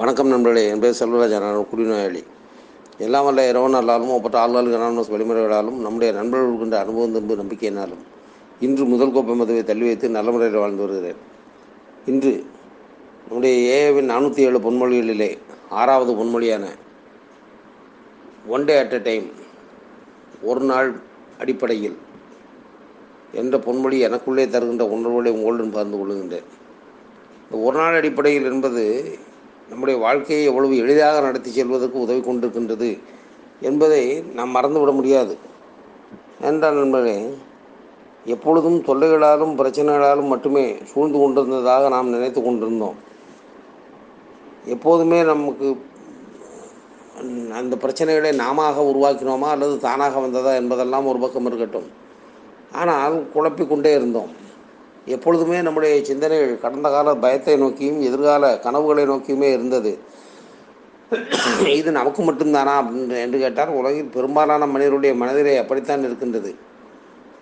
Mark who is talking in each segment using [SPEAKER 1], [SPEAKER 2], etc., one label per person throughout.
[SPEAKER 1] வணக்கம் நண்பர்களே என் பேர் செல்வராஜன் நான் குடிநோயாளி. எல்லாம் வல்ல இரவு நாளாலும் ஒப்பற்ற ஆள்நாளுக்கு அனானஸ் வழிமுறைகளாலும் நம்முடைய நண்பர்கள் கொண்ட அனுபவம் தம்பு நம்பிக்கையினாலும் இன்று முதல் கோப்பை மதுவை தள்ளி வைத்து நல்ல முறையில் வாழ்ந்து வருகிறேன். இன்று நம்முடைய ஏவின் நானூற்றி ஏழு பொன்மொழிகளிலே ஆறாவது பொன்மொழியான one day at a time ஒரு நாள் அடிப்படையில் என்ற பொன்மொழி எனக்குள்ளே தருகின்ற உணர்வுகளை உங்களுடன் பகிர்ந்து கொள்கின்றேன் இந்த ஒரு நாள் அடிப்படையில் என்பது நம்முடைய வாழ்க்கையை எவ்வளவு எளிதாக நடத்தி செல்வதற்கு உதவி கொண்டிருக்கின்றது என்பதை நாம் மறந்துவிட முடியாது. என்றால் நண்பர்களே எப்பொழுதும் தொல்லைகளாலும் பிரச்சனைகளாலும் மட்டுமே சூழ்ந்து கொண்டிருந்ததாக நாம் நினைத்து கொண்டிருந்தோம். எப்போதுமே நமக்கு அந்த பிரச்சனைகளை நாம உருவாக்கினோமா அல்லது தானாக வந்ததா என்பதெல்லாம் ஒரு பக்கம் இருக்கட்டும். ஆனால் குழப்பிக்கொண்டே இருந்தோம். எப்பொழுதுமே நம்முடைய சிந்தனைகள் கடந்த கால பயத்தை நோக்கியும் எதிர்கால கனவுகளை நோக்கியுமே இருந்தது. இது நமக்கு மட்டும்தானா அப்படின்னு என்று கேட்டால் உலகில் பெரும்பாலான மனிதருடைய மனதிலே அப்படித்தான் இருக்கின்றது.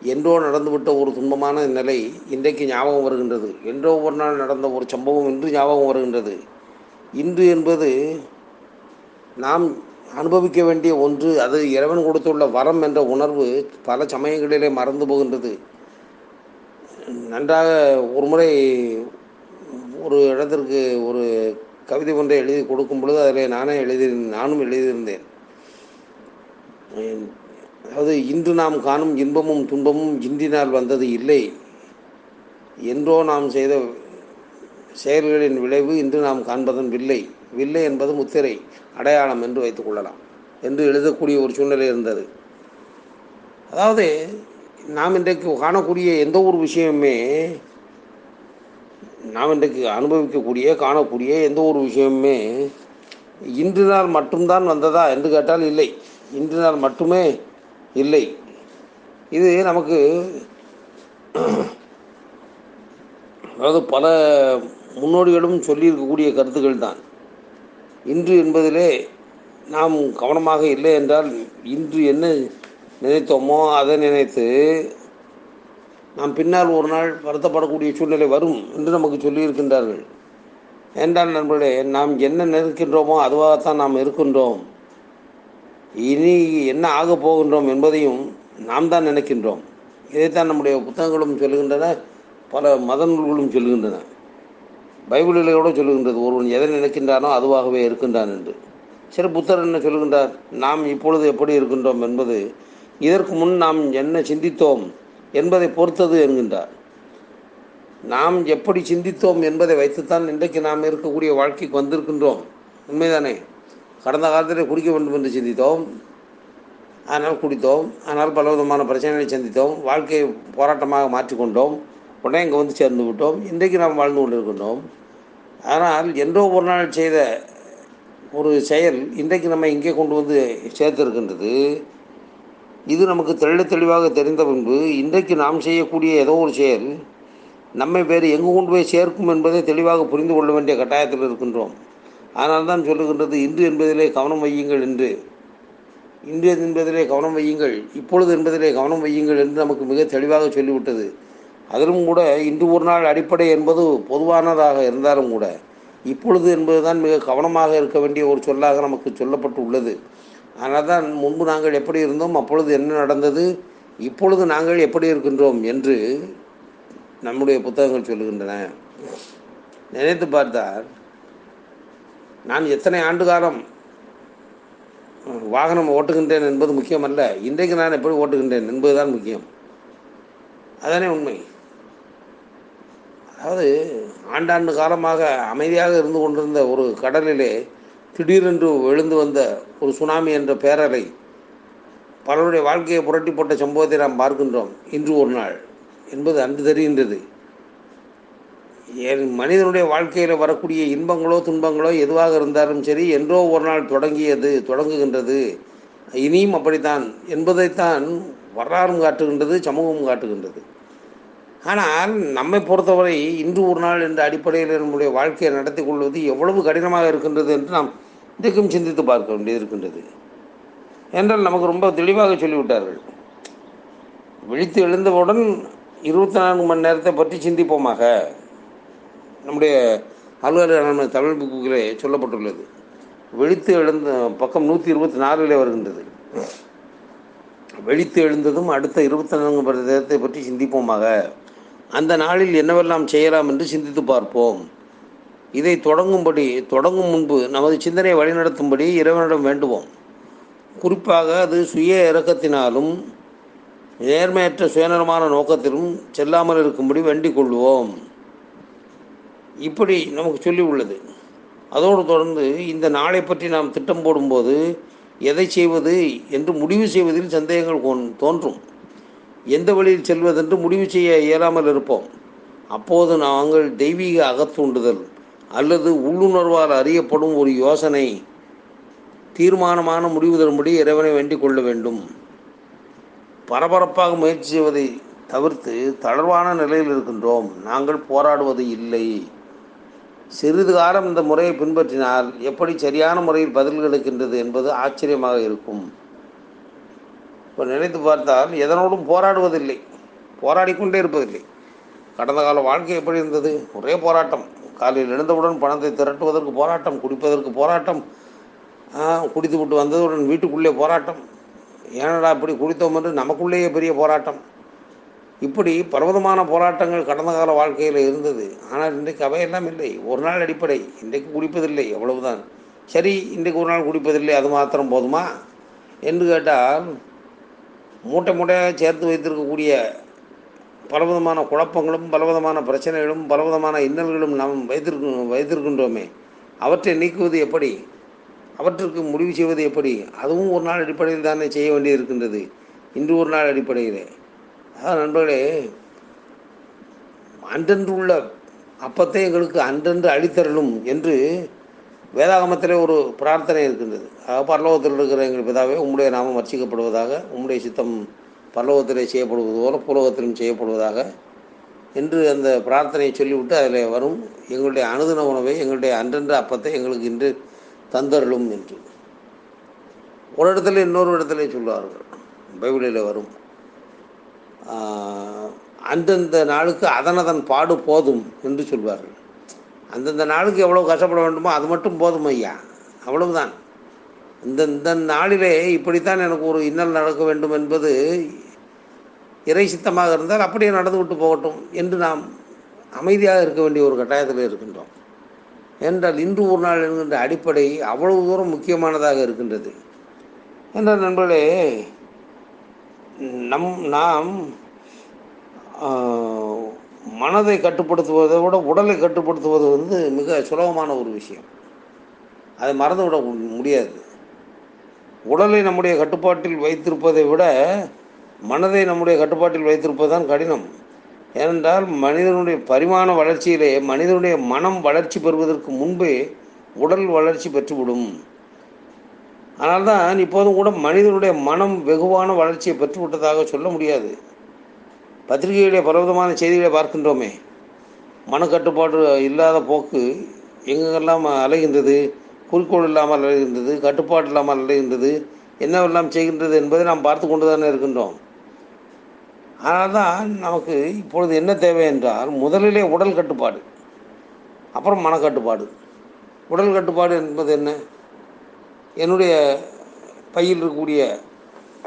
[SPEAKER 1] என்றோ நடந்துவிட்ட ஒரு துன்பமான நிலை இன்றைக்கு ஞாபகம் வருகின்றது. என்றோ ஒரு நாள் நடந்த ஒரு சம்பவம் இன்று ஞாபகம் வருகின்றது. இன்று என்பது நாம் அனுபவிக்க வேண்டிய ஒன்று அது இறைவன் கொடுத்துள்ள வரம் என்ற உணர்வு பல சமயங்களிலே மறந்து போகின்றது. நன்றாக ஒரு முறை ஒரு இடத்திற்கு ஒரு கவிதை ஒன்றை எழுதி கொடுக்கும் பொழுது அதில் நானே எழுதி நானும் எழுதியிருந்தேன். அதாவது இன்று நாம் காணும் இன்பமும் துன்பமும் இந்தினால் வந்தது இல்லை. என்றோ நாம் செய்த செயல்களின் விளைவு இன்று நாம் காண்பதும் வில்லை. வில்லை என்பது முத்திரை அடையாளம் என்று வைத்துக்கொள்ளலாம் என்று எழுதக்கூடிய ஒரு சூழ்நிலை இருந்தது. அதாவது நாம் இன்றைக்கு காணக்கூடிய எந்த ஒரு விஷயமுமே நாம் இன்றைக்கு அனுபவிக்கக்கூடிய காணக்கூடிய எந்த ஒரு விஷயமுமே இன்று நாள் மட்டும்தான் வந்ததா என்று கேட்டால் இல்லை. இன்று நாள் மட்டுமே இல்லை. இது நமக்கு அதாவது பல முன்னோடிகளும் சொல்லியிருக்கக்கூடிய கருத்துக்கள் தான். இன்று என்பதிலே நாம் கவனமாக இல்லை என்றால் இன்று என்ன நினைத்தோமோ அதை நினைத்து நாம் பின்னால் ஒரு நாள் வருத்தப்படக்கூடிய சூழ்நிலை வரும் என்று நமக்கு சொல்லியிருக்கின்றார்கள். என்றால் நண்பர்களே நாம் என்ன நினைக்கின்றோமோ அதுவாகத்தான் நாம் இருக்கின்றோம். இனி என்ன ஆகப் போகின்றோம் என்பதையும் நாம் தான் நினைக்கின்றோம். இதைத்தான் நம்முடைய புத்தகங்களும் சொல்லுகின்றன பல மத நூல்களும் சொல்லுகின்றன. பைபிளில் கூட சொல்லுகின்றது ஒருவன் எதை நினைக்கின்றானோ அதுவாகவே இருக்கின்றான் என்று. சரி புத்தர் என்ன சொல்லுகின்றார் நாம் இப்பொழுது எப்படி இருக்கின்றோம் என்பது இதற்கு முன் நாம் என்ன சிந்தித்தோம் என்பதை பொறுத்தது என்கின்றார். நாம் எப்படி சிந்தித்தோம் என்பதை வைத்துத்தான் இன்றைக்கு நாம் இருக்கக்கூடிய வாழ்க்கைக்கு வந்திருக்கின்றோம். உண்மைதானே? கடந்த காலத்தில் குடிக்க வேண்டும் என்று சிந்தித்தோம். ஆனால் குடித்தோம். ஆனால் பல விதமான பிரச்சனைகளை சந்தித்தோம். வாழ்க்கையை போராட்டமாக மாற்றிக்கொண்டோம். உடனே இங்கே வந்து சேர்ந்து விட்டோம். இன்றைக்கு நாம் வாழ்ந்து கொண்டிருக்கின்றோம். ஆனால் என்றோ ஒரு நாள் செய்த ஒரு செயல் இன்றைக்கு நம்ம இங்கே கொண்டு வந்து சேர்த்திருக்கின்றது. இது நமக்கு தெள்ள தெளிவாக தெரிந்த பின்பு இன்றைக்கு நாம் செய்யக்கூடிய ஏதோ ஒரு செயல் நம்மை வேறு எங்கு கொண்டு போய் சேர்க்கும் என்பதை தெளிவாக புரிந்து கொள்ள வேண்டிய கட்டாயத்தில் இருக்கின்றோம். ஆனால் தான் சொல்லுகின்றது இன்று என்பதிலே கவனம் வையுங்கள் என்று. இன்று என்பதிலே கவனம் வையுங்கள் இப்பொழுது என்பதிலே கவனம் வையுங்கள் என்று நமக்கு மிக தெளிவாக சொல்லிவிட்டது. அதிலும் கூட இன்று ஒரு நாள் அடிப்படை என்பது பொதுவானதாக இருந்தாலும் கூட இப்பொழுது என்பதுதான் மிக கவனமாக இருக்க வேண்டிய ஒரு சொல்லாக நமக்கு சொல்லப்பட்டு உள்ளது ஆனால் தான் முன்பு நாங்கள் எப்படி இருந்தோம் அப்பொழுது என்ன நடந்தது இப்பொழுது நாங்கள் எப்படி இருக்கின்றோம் என்று நம்முடைய புத்தகங்கள் சொல்லுகின்றன. நினைத்து பார்த்தால் நான் எத்தனை ஆண்டு காலம் வாகனம் ஓட்டுகின்றேன் என்பது முக்கியமல்ல. இன்றைக்கு நான் எப்படி ஓட்டுகின்றேன் என்பதுதான் முக்கியம். அதானே உண்மை. அதாவது ஆண்டாண்டு காலமாக அமைதியாக இருந்து கொண்டிருந்த ஒரு கடலிலே திடீரென்று எழுந்து வந்த ஒரு சுனாமி என்ற பேரலை பலருடைய வாழ்க்கையை புரட்டி போட்ட சம்பவத்தை நாம் பார்க்கின்றோம். இன்று ஒரு நாள். என்பது அன்று தெரிகின்றது. என் மனிதனுடைய வாழ்க்கையில் வரக்கூடிய இன்பங்களோ துன்பங்களோ எதுவாக இருந்தாலும் சரி என்றோ ஒரு நாள் தொடங்கியது தொடங்குகின்றது. இனியும் அப்படித்தான். என்பதைத்தான் வரலாறும் காட்டுகின்றது சமூகமும் காட்டுகின்றது. ஆனால் நம்மை பொறுத்தவரை இன்று ஒரு நாள் என்ற அடிப்படையில் நம்முடைய வாழ்க்கையை நடத்தி கொள்வது எவ்வளவு கடினமாக இருக்கின்றது என்று நாம் இதுக்கும் சிந்தித்து பார்க்க வேண்டியது இருக்கின்றது. என்றால் நமக்கு ரொம்ப தெளிவாக சொல்லிவிட்டார்கள். விழித்து எழுந்தவுடன் இருபத்தி நான்கு மணி நேரத்தை பற்றி சிந்திப்போமாக. நம்முடைய அலுவலக தமிழ் புக்கிலே சொல்லப்பட்டுள்ளது. விழித்து எழுந்த பக்கம் நூற்றி இருபத்தி நாலிலே வருகின்றது. விழித்து எழுந்ததும் அடுத்த இருபத்தி நான்கு மணி நேரத்தை பற்றி சிந்திப்போமாக. அந்த நாளில் என்னவெல்லாம் செய்யலாம் என்று சிந்தித்து பார்ப்போம். இதை தொடங்கும்படி தொடங்கும் முன்பு நமது சிந்தனையை வழிநடத்தும்படி இறைவனிடம் வேண்டுவோம். குறிப்பாக அது சுய இறக்கத்தினாலும் நேர்மையற்ற சுயநலமான நோக்கத்திலும் செல்லாமல் இருக்கும்படி வேண்டிக் கொள்வோம். இப்படி நமக்கு சொல்லி உள்ளது. அதோடு தொடர்ந்து இந்த நாளை பற்றி நாம் திட்டம் போடும்போது எதை செய்வது என்று முடிவு செய்வதில் சந்தேகங்கள் தோன்றும். எந்த வழியில் செல்வதென்று முடிவு செய்ய இயலாமல் இருப்போம். அப்போது நாங்கள் தெய்வீக அகத்தூண்டுதல் அல்லது உள்ளுணர்வால் அறியப்படும் ஒரு யோசனை தீர்மானமான முடிவு தரும்படி இறைவனை வேண்டிக் கொள்ள வேண்டும். பரபரப்பாக முயற்சி செய்வதை தவிர்த்து தளர்வான நிலையில் இருக்கின்றோம். நாங்கள் போராடுவது இல்லை. சிறிது காலம் இந்த முறையை பின்பற்றினால் எப்படி சரியான முறையில் பதில் கிடைக்கின்றது என்பது ஆச்சரியமாக இருக்கும். இப்போ நினைத்து பார்த்தால் எதனோடும் போராடுவதில்லை. போராடிக்கொண்டே இருப்பதில்லை. கடந்த கால வாழ்க்கை எப்படி இருந்தது? ஒரே போராட்டம். காலையில் எழுந்தவுடன் பணத்தை திரட்டுவதற்கு போராட்டம் குடிப்பதற்கு போராட்டம் குடித்து விட்டு வந்ததுடன் வீட்டுக்குள்ளே போராட்டம். ஏனடா இப்படி குடித்தோம் என்று நமக்குள்ளேயே பெரிய போராட்டம். இப்படி பர்வதமான போராட்டங்கள் கடந்த கால வாழ்க்கையில் இருந்தது. ஆனால் இன்றைக்கு அவையெல்லாம் இல்லை. ஒரு நாள் அடிப்படை. இன்றைக்கு குடிப்பதில்லை எவ்வளவுதான் சரி இன்றைக்கு ஒரு நாள் குடிப்பதில்லை அது மாத்திரம் போதுமா? என்று கேட்டால் மூட்டை மூட்டையாக சேர்த்து வைத்திருக்கக்கூடிய பலவிதமான குழப்பங்களும் பலவிதமான பிரச்சனைகளும் பலவிதமான இன்னல்களும் நாம் வைத்திருக்க வைத்திருக்கின்றோமே. அவற்றை நீக்குவது எப்படி? அவற்றுக்கு முடிவு செய்வது எப்படி? அதுவும் ஒரு நாள் அடிப்படையில் தானே செய்ய வேண்டியிருக்கின்றது. இன்று ஒரு நாள் அடிப்படையில். அதான் நண்பர்களே அன்றன்று உள்ள அப்பத்தை எங்களுக்கு அன்றன்று அழித்தரலும் என்று வேதாகமத்திலே ஒரு பிரார்த்தனை இருக்கின்றது. அதாவது பரலோகத்தில் இருக்கிற எங்கள் பிதாவே உம்முடைய நாமம் வர்ச்சிக்கப்படுவதாக உம்முடைய சித்தம் பரலோகத்திலே செய்யப்படுவது போல புலோகத்திலும் செய்யப்படுவதாக என்று அந்த பிரார்த்தனையை சொல்லிவிட்டு அதில் வரும். எங்களுடைய அனுதின உணவை எங்களுடைய அன்றன்ற அப்பத்தை எங்களுக்கு இன்று தந்தருளும் என்று. ஒரு இடத்துல இன்னொரு இடத்துல சொல்லுவார்கள் பைபிளில் வரும். அந்தந்த நாளுக்கு அதனதன் பாடு போதும் என்று சொல்வார்கள். அந்தந்த நாளுக்கு எவ்வளோ கஷ்டப்பட வேண்டுமோ அது மட்டும் போதும் ஐயா. அவ்வளவுதான். இந்த இந்த நாளிலே இப்படித்தான் எனக்கு ஒரு இன்னல் நடக்க வேண்டும் என்பது இறை சித்தமாக இருந்தால் அப்படியே நடந்து விட்டு போகட்டும் என்று நாம் அமைதியாக இருக்க வேண்டிய ஒரு கட்டாயத்தில் இருக்கின்றோம். என்றால் இன்று ஒரு நாள் என்கின்ற அடிப்படை அவ்வளவு தூரம் முக்கியமானதாக இருக்கின்றது. என்றால் நண்பர்களே நம் நாம் மனதை கட்டுப்படுத்துவதை விட உடலை கட்டுப்படுத்துவது வந்து மிக சுலபமான ஒரு விஷயம். அதை மறந்துவிட விட முடியாது. உடலை நம்முடைய கட்டுப்பாட்டில் வைத்திருப்பதை விட மனதை நம்முடைய கட்டுப்பாட்டில் வைத்திருப்பது தான் கடினம். ஏனென்றால் மனிதனுடைய பரிமாண வளர்ச்சியிலே மனிதனுடைய மனம் வளர்ச்சி பெறுவதற்கு முன்பே உடல் வளர்ச்சி பெற்றுவிடும். ஆனால்தான் இப்போதும் கூட மனிதனுடைய மனம் வெகுவான வளர்ச்சியை பெற்றுவிட்டதாக சொல்ல முடியாது. பத்திரிகையுடைய பலவிதமான செய்திகளை பார்க்கின்றோமே. மனக்கட்டுப்பாடு இல்லாத போக்கு எங்கெங்கெல்லாம் அலைகின்றது குறிக்கோள் இல்லாமல் அலைகின்றது கட்டுப்பாடு இல்லாமல் அலைகின்றது என்னவெல்லாம் செய்கின்றது என்பதை நாம் பார்த்து கொண்டு தானே இருக்கின்றோம். ஆனால் தான் நமக்கு இப்பொழுது என்ன தேவை என்றால் முதலிலே உடல் கட்டுப்பாடு அப்புறம் மனக்கட்டுப்பாடு. உடல் கட்டுப்பாடு என்பது என்ன? என்னுடைய பையில் இருக்கக்கூடிய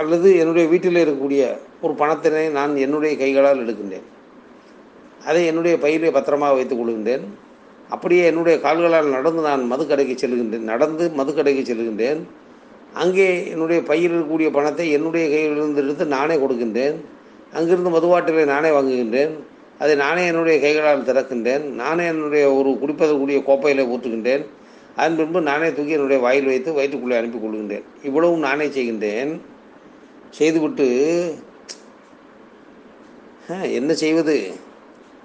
[SPEAKER 1] அல்லது என்னுடைய வீட்டில் இருக்கக்கூடிய ஒரு பணத்தினை நான் என்னுடைய கைகளால் எடுக்கின்றேன். அதை என்னுடைய பையிலே பத்திரமாக வைத்துக் கொள்கின்றேன். அப்படியே என்னுடைய கால்களால் நடந்து நான் மதுக்கடைக்கு செல்கின்றேன். நடந்து மதுக்கடைக்கு செல்கின்றேன். அங்கே என்னுடைய பையில் இருக்கக்கூடிய பணத்தை என்னுடைய கையிலிருந்து எடுத்து நானே கொடுக்கின்றேன். அங்கிருந்து மதுவாட்டிலை நானே வாங்குகின்றேன். அதை நானே என்னுடைய கைகளால் திறக்கின்றேன். நானே என்னுடைய ஒரு குடிப்பதற்குரிய கோப்பையில் ஊற்றுகின்றேன். அதன் பின்பு நானே தூக்கி என்னுடைய வாயில் வைத்து வயிற்றுக்குள்ளே அனுப்பி கொள்கின்றேன். இவ்வளவும் நானே செய்கின்றேன். செய்துவிட்டு என்ன செய்வது?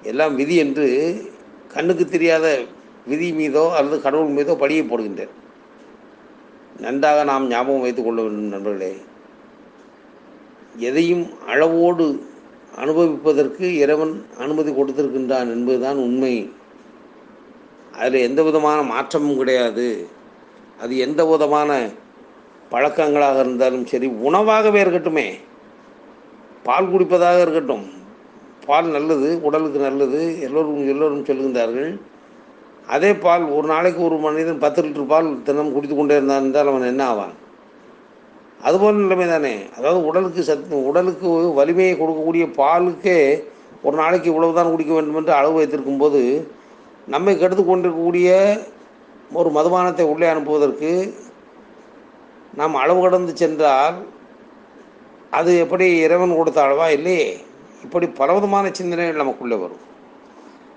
[SPEAKER 1] எல்லாம் விதி என்று கண்ணுக்கு தெரியாத விதி மீதோ அல்லது கடவுள் மீதோ படியை போடுகின்றேன். நன்றாக நாம் ஞாபகம் வைத்துக் கொள்ள வேண்டும் நண்பர்களே. எதையும் அளவோடு அனுபவிப்பதற்கு இறைவன் அனுமதி கொடுத்திருக்கின்றான் என்பதுதான் உண்மை. அதில் எந்த விதமான மாற்றமும் கிடையாது. அது எந்த விதமான பழக்கங்களாக இருந்தாலும் சரி உணவாகவே இருக்கட்டுமே. பால் குடிப்பதாக இருக்கட்டும் பால் நல்லது உடலுக்கு நல்லது எல்லோரும் எல்லோரும் சொல்லுகின்றார்கள். அதே பால் ஒரு நாளைக்கு ஒரு மனிதன் பத்து லிட்டர் பால் தினம் குடித்து கொண்டே இருந்தான் என்றால் அவன் என்ன ஆவான்? அதுபோல் நிலைமை தானே. அதாவது உடலுக்கு சத் உடலுக்கு வலிமையை கொடுக்கக்கூடிய பாலுக்கே ஒரு நாளைக்கு இவ்வளவு தான் குடிக்க வேண்டும் என்று அளவு வைத்திருக்கும் போது நம்மை கெடுத்து கொண்டிருக்கக்கூடிய ஒரு மதுபானத்தை உள்ளே அனுப்புவதற்கு நாம் அளவு கடந்து சென்றால் அது எப்படி இறைவன் கொடுத்த அளவா இல்லையே? இப்படி பலவிதமான சிந்தனைகள் நமக்குள்ளே வரும்.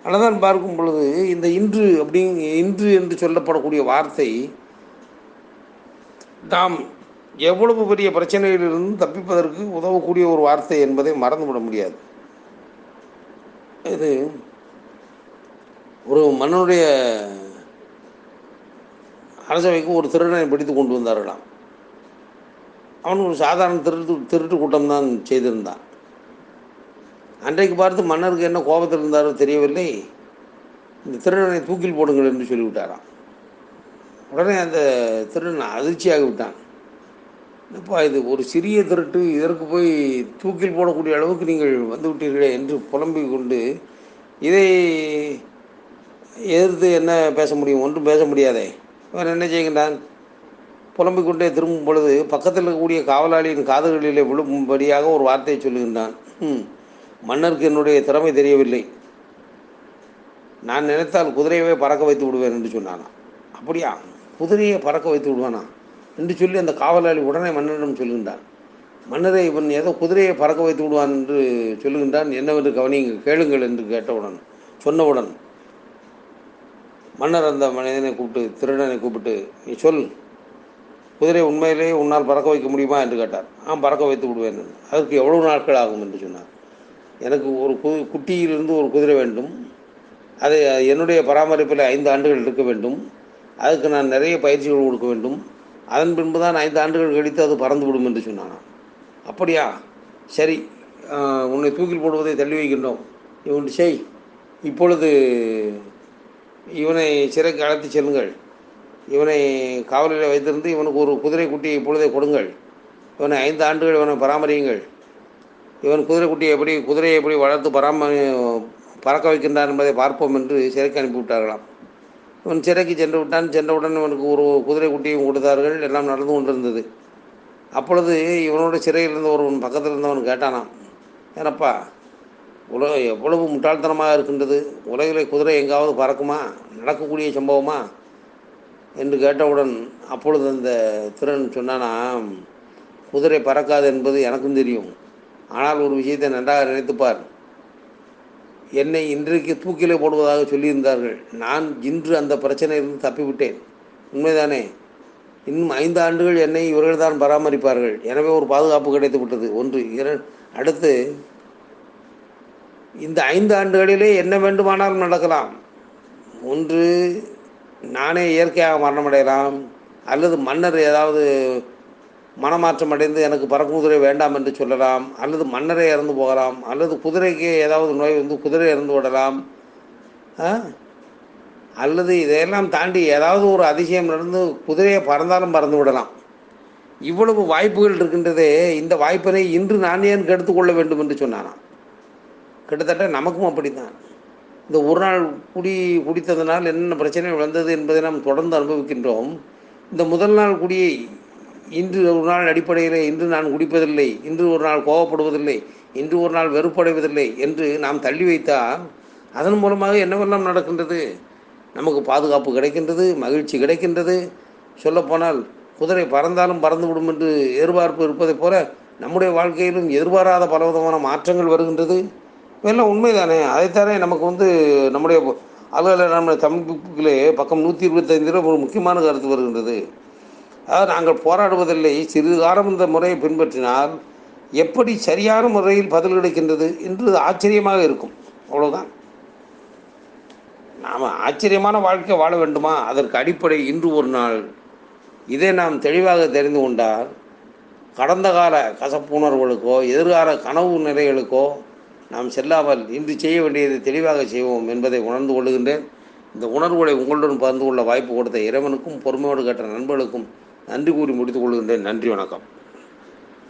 [SPEAKER 1] அதனால் பார்க்கும் பொழுது இந்த இன்று அப்படி இன்று என்று சொல்லப்படக்கூடிய வார்த்தை நாம் எவ்வளவு பெரிய பிரச்சனையிலிருந்து தப்பிப்பதற்கு உதவக்கூடிய ஒரு வார்த்தை என்பதை மறந்துவிட முடியாது. இது ஒரு மன்னனுடைய அரசவைக்கு ஒரு திருடனை பிடித்து கொண்டு வந்தார்களாம். அவன் ஒரு சாதாரண திருட்டு திருட்டு கூட்டம் தான் செய்திருந்தான். அன்றைக்கு பார்த்து மன்னருக்கு என்ன கோபத்தில் இருந்தாரோ தெரியவில்லை. இந்த திருடனை தூக்கில் போடுங்கள் என்று சொல்லிவிட்டாராம். உடனே அந்த திருடன் அதிர்ச்சியாகி விட்டான். என்னப்பா இது ஒரு சிறிய திருட்டு இதற்கு போய் தூக்கில் போடக்கூடிய அளவுக்கு நீங்கள் வந்து விட்டீர்களே என்று புலம்பிக் கொண்டு இதை எதிர்த்து என்ன பேச முடியும்? ஒன்றும் பேச முடியாதே. இவன் என்ன செய்கின்றான்? புலம்பிக் கொண்டே திரும்பும் பொழுது பக்கத்தில் இருக்கக்கூடிய காவலாளியின் காதுகளிலே விழும்படியாக ஒரு வார்த்தையை சொல்லுகின்றான். ம் மன்னருக்கு என்னுடைய திறமை தெரியவில்லை. நான் நினைத்தால் குதிரையவே பறக்க வைத்து விடுவேன் என்று சொன்னானா? அப்படியா? குதிரையை பறக்க வைத்து விடுவானா? என்று சொல்லி அந்த காவலாளி உடனே மன்னரிடம் சொல்லுகின்றான் மன்னரை இவன் ஏதோ குதிரையை பறக்க வைத்து விடுவான் என்று சொல்லுகின்றான் என்னவென்று கவனியுங்கள் கேளுங்கள் என்று கேட்டவுடன் சொன்னவுடன் மன்னர் அந்த மனிதனை கூப்பிட்டு திருடனை கூப்பிட்டு நீ சொல் குதிரை உண்மையிலேயே உன்னால் பறக்க வைக்க முடியுமா? என்று கேட்டார். ஆம் பறக்க வைத்து விடுவேன். அதற்கு எவ்வளவு நாட்கள் ஆகும்? என்று சொன்னார். எனக்கு ஒரு கு குட்டியிலிருந்து ஒரு குதிரை வேண்டும். அதை என்னுடைய பராமரிப்பில் ஐந்து ஆண்டுகள் இருக்க வேண்டும். அதுக்கு நான் நிறைய பயிற்சிகள் கொடுக்க வேண்டும். அதன் பின்பு தான் ஐந்து ஆண்டுகள் கழித்து அது பறந்து விடும் என்று சொன்னானாம் அப்படியா? சரி உன்னை தூக்கில் போடுவதை தள்ளி வைக்கின்றோம். இவன் செய் இப்பொழுது இவனை சிறைக்கு அழைத்து செல்லுங்கள். இவனை காவலில் வைத்திருந்து இவனுக்கு ஒரு குதிரை குட்டியை இப்பொழுதே கொடுங்கள். இவனை ஐந்து ஆண்டுகள் இவனை பராமரியுங்கள். இவன் குதிரை குட்டியை எப்படி குதிரையை எப்படி வளர்த்து பராம பறக்க வைக்கின்றான் என்பதை பார்ப்போம் என்று சிறைக்கு அனுப்பிவிட்டார்களாம் இவன் சிறைக்கு சென்று விட்டான். சென்றவுடன் இவனுக்கு ஒரு குதிரை குட்டியும் கொடுத்தார்கள். எல்லாம் நடந்து கொண்டிருந்தது. அப்பொழுது இவனோட சிறையில் இருந்த ஒருவன் பக்கத்தில் இருந்தவன் கேட்டானாம் ஏனப்பா உலக எவ்வளவு முட்டாள்தனமாக இருக்கின்றது? உலகிலே குதிரை எங்காவது பறக்குமா? நடக்கக்கூடிய சம்பவமா? என்று கேட்டவுடன் அப்பொழுது அந்த திறன் சொன்னானாம் குதிரை பறக்காது என்பது எனக்கும் தெரியும். ஆனால் ஒரு விஷயத்தை நன்றாக நினைத்துப்பார் என்னை இன்றைக்கு தூக்கிலே போடுவதாக சொல்லியிருந்தார்கள். நான் இன்று அந்த பிரச்சனையிலிருந்து தப்பிவிட்டேன். உண்மைதானே? இன்னும் ஐந்து ஆண்டுகள் என்னை இவர்கள்தான் பராமரிப்பார்கள். எனவே ஒரு பாதுகாப்பு கிடைத்து விட்டது. ஒன்று இர அடுத்து இந்த ஐந்து ஆண்டுகளிலே என்ன வேண்டுமானாலும் நடக்கலாம். ஒன்று நானே இயற்கையாக மரணமடையலாம். அல்லது மன்னர் ஏதாவது மனமாற்றம் அடைந்து எனக்கு பறக்கும் குதிரை வேண்டாம் என்று சொல்லலாம் அல்லது மன்னரே இறந்து போகலாம் அல்லது குதிரைக்கு ஏதாவது நோய் வந்து குதிரை இறந்து விடலாம் அல்லது இதையெல்லாம் தாண்டி ஏதாவது ஒரு அதிசயம் நடந்து குதிரையை பறந்தாலும் பறந்து விடலாம். இவ்வளவு வாய்ப்புகள் இருக்கின்றதே இந்த வாய்ப்பினை இன்று நான் ஏன் கெடுத்துக்கொள்ள வேண்டும் என்று சொன்னானாம் கிட்டத்தட்ட நமக்கும் அப்படித்தான். இந்த ஒரு நாள் குடி குடித்ததனால் என்னென்ன பிரச்சனை வந்தது என்பதை நாம் தொடர்ந்து அனுபவிக்கின்றோம். இந்த முதல் நாள் குடியை இன்று ஒரு நாள் அடிப்படையில் இன்று நான் குடிப்பதில்லை இன்று ஒரு நாள் கோவப்படுவதில்லை இன்று ஒரு நாள் வெறுப்படைவதில்லை என்று நாம் தள்ளி வைத்தால் அதன் மூலமாக என்னவெல்லாம் நடக்கின்றது? நமக்கு பாதுகாப்பு கிடைக்கின்றது மகிழ்ச்சி கிடைக்கின்றது. சொல்லப்போனால் குதிரை பறந்தாலும் பறந்து விடும் என்று எதிர்பார்ப்பு இருப்பதைப் போல நம்முடைய வாழ்க்கையிலும் எதிர்பாராத பலவிதமான மாற்றங்கள் வருகின்றது. இதெல்லாம் உண்மைதானே? அதைத்தானே நமக்கு வந்து நம்முடைய அலுவலர் நம்ம தமிழ் புக்கிலே பக்கம் நூற்றி இருபத்தைந்தில் ஒரு முக்கியமான கருத்து வருகின்றது. அதாவது நாங்கள் போராடுவதில்லை சிறிது காலம் இந்த முறையை பின்பற்றினால் எப்படி சரியான முறையில் பதில் கிடைக்கின்றது என்று ஆச்சரியமாக இருக்கும். அவ்வளோதான் நாம் ஆச்சரியமான வாழ்க்கை வாழ வேண்டுமா? அதற்கு அடிப்படை இன்று ஒரு நாள். இதை நாம் தெளிவாக தெரிந்து கொண்டால் கடந்த கால கசப்புணர்வுகளுக்கோ எதிர்கால கனவு நிலைகளுக்கோ நாம் செல்லாமல் இன்று செய்ய வேண்டியதை தெளிவாக செய்வோம் என்பதை உணர்ந்து கொள்கின்றேன். இந்த உணர்வுகளை உங்களுடன் பகிர்ந்து கொள்ள வாய்ப்பு கொடுத்த இறைவனுக்கும் பொறுமையோடு கேட்ட நண்பர்களுக்கும் நன்றி கூறி முடித்துக் கொள்கின்றேன். நன்றி வணக்கம்.